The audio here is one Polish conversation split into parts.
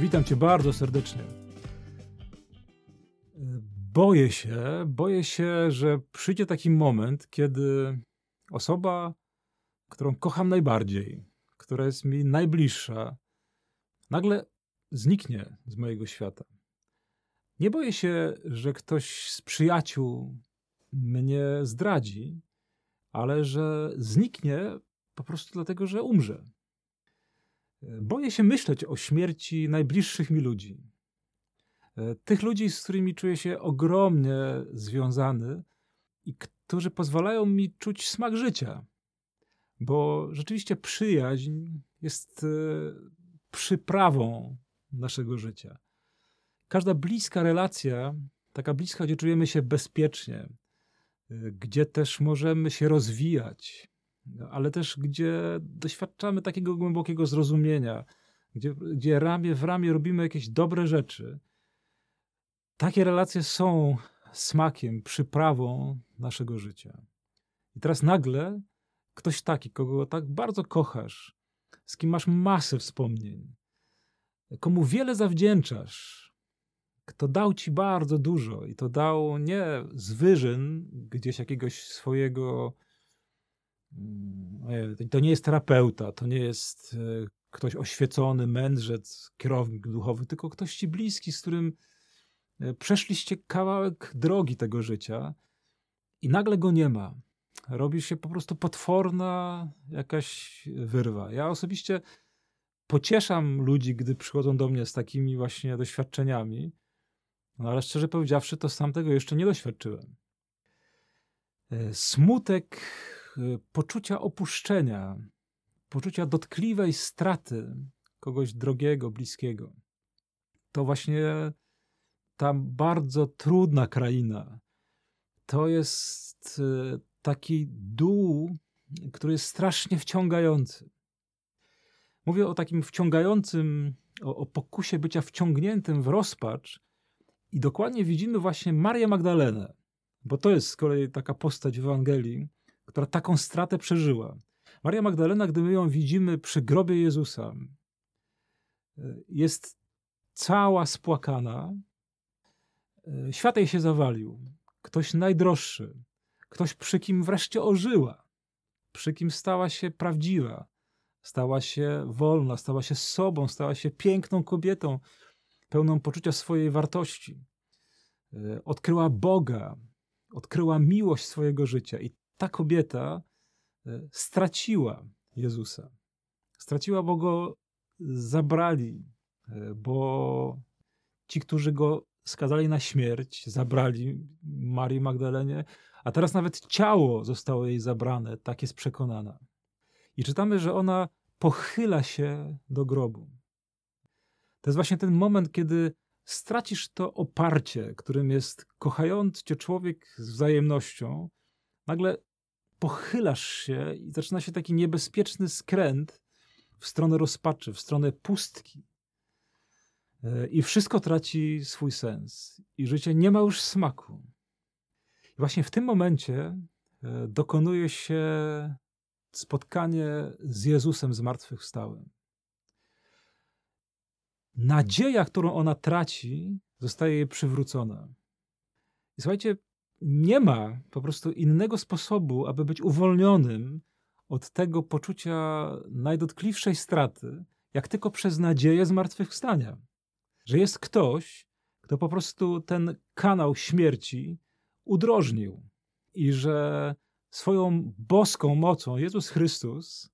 Witam Cię bardzo serdecznie. Boję się, boję się, że przyjdzie taki moment, kiedy osoba, którą kocham najbardziej, która jest mi najbliższa, nagle zniknie z mojego świata. Nie boję się, że ktoś z przyjaciół mnie zdradzi, ale że zniknie po prostu dlatego, że umrze. Boję się myśleć o śmierci najbliższych mi ludzi. Tych ludzi, z którymi czuję się ogromnie związany i którzy pozwalają mi czuć smak życia. Bo rzeczywiście przyjaźń jest e, przyprawą naszego życia. Każda bliska relacja, taka bliska, gdzie czujemy się bezpiecznie, e, gdzie też możemy się rozwijać, ale też gdzie doświadczamy takiego głębokiego zrozumienia, gdzie, gdzie ramię w ramię robimy jakieś dobre rzeczy. Takie relacje są smakiem, przyprawą naszego życia. I teraz nagle ktoś taki, kogo tak bardzo kochasz, z kim masz masę wspomnień, komu wiele zawdzięczasz, kto dał ci bardzo dużo i to dał nie z wyżyn gdzieś jakiegoś swojego to nie jest terapeuta, to nie jest e, ktoś oświecony, mędrzec, kierownik duchowy, tylko ktoś ci bliski, z którym e, przeszliście kawałek drogi tego życia i nagle go nie ma. Robi się po prostu potworna jakaś wyrwa. Ja osobiście pocieszam ludzi, gdy przychodzą do mnie z takimi właśnie doświadczeniami, no ale szczerze powiedziawszy, to sam tego jeszcze nie doświadczyłem. E, smutek poczucia opuszczenia, poczucia dotkliwej straty kogoś drogiego, bliskiego. To właśnie ta bardzo trudna kraina. To jest y, taki dół, który jest strasznie wciągający. Mówię o takim wciągającym, o, o pokusie bycia wciągniętym w rozpacz, i dokładnie widzimy właśnie Marię Magdalenę, bo to jest z kolei taka postać w Ewangelii, która taką stratę przeżyła. Maria Magdalena, gdy my ją widzimy przy grobie Jezusa, jest cała spłakana. Świat jej się zawalił. Ktoś najdroższy, ktoś przy kim wreszcie ożyła, przy kim stała się prawdziwa, stała się wolna, stała się sobą, stała się piękną kobietą, pełną poczucia swojej wartości. Odkryła Boga, odkryła miłość swojego życia i ta kobieta e, straciła Jezusa. Straciła, bo go zabrali, e, bo ci, którzy go skazali na śmierć, zabrali Marii Magdalenie, a teraz nawet ciało zostało jej zabrane, tak jest przekonana. I czytamy, że ona pochyla się do grobu. To jest właśnie ten moment, kiedy stracisz to oparcie, którym jest kochający cię człowiek z wzajemnością, nagle pochylasz się i zaczyna się taki niebezpieczny skręt w stronę rozpaczy, w stronę pustki. E, I wszystko traci swój sens, i życie nie ma już smaku. I właśnie w tym momencie e, dokonuje się spotkanie z Jezusem zmartwychwstałym. Nadzieja, którą ona traci, zostaje jej przywrócona. I słuchajcie, nie ma po prostu innego sposobu, aby być uwolnionym od tego poczucia najdotkliwszej straty, jak tylko przez nadzieję zmartwychwstania. Że jest ktoś, kto po prostu ten kanał śmierci udrożnił i że swoją boską mocą Jezus Chrystus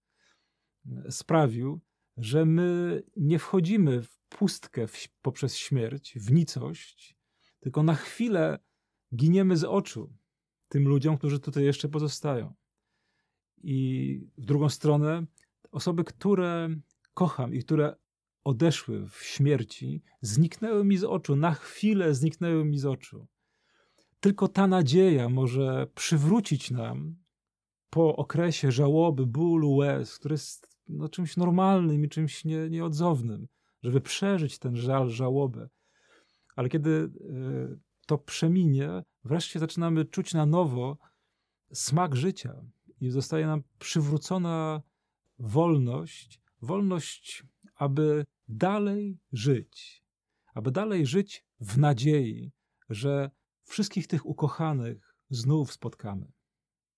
sprawił, że my nie wchodzimy w pustkę w, poprzez śmierć, w nicość, tylko na chwilę giniemy z oczu tym ludziom, którzy tutaj jeszcze pozostają. I w drugą stronę, osoby, które kocham i które odeszły w śmierci, zniknęły mi z oczu, na chwilę zniknęły mi z oczu. Tylko ta nadzieja może przywrócić nam po okresie żałoby, bólu, łez, który jest no, czymś normalnym i czymś nie, nieodzownym, żeby przeżyć ten żal, żałobę. Ale kiedy y, to przeminie, wreszcie zaczynamy czuć na nowo smak życia i zostaje nam przywrócona wolność, wolność aby dalej żyć, aby dalej żyć w nadziei, że wszystkich tych ukochanych znów spotkamy.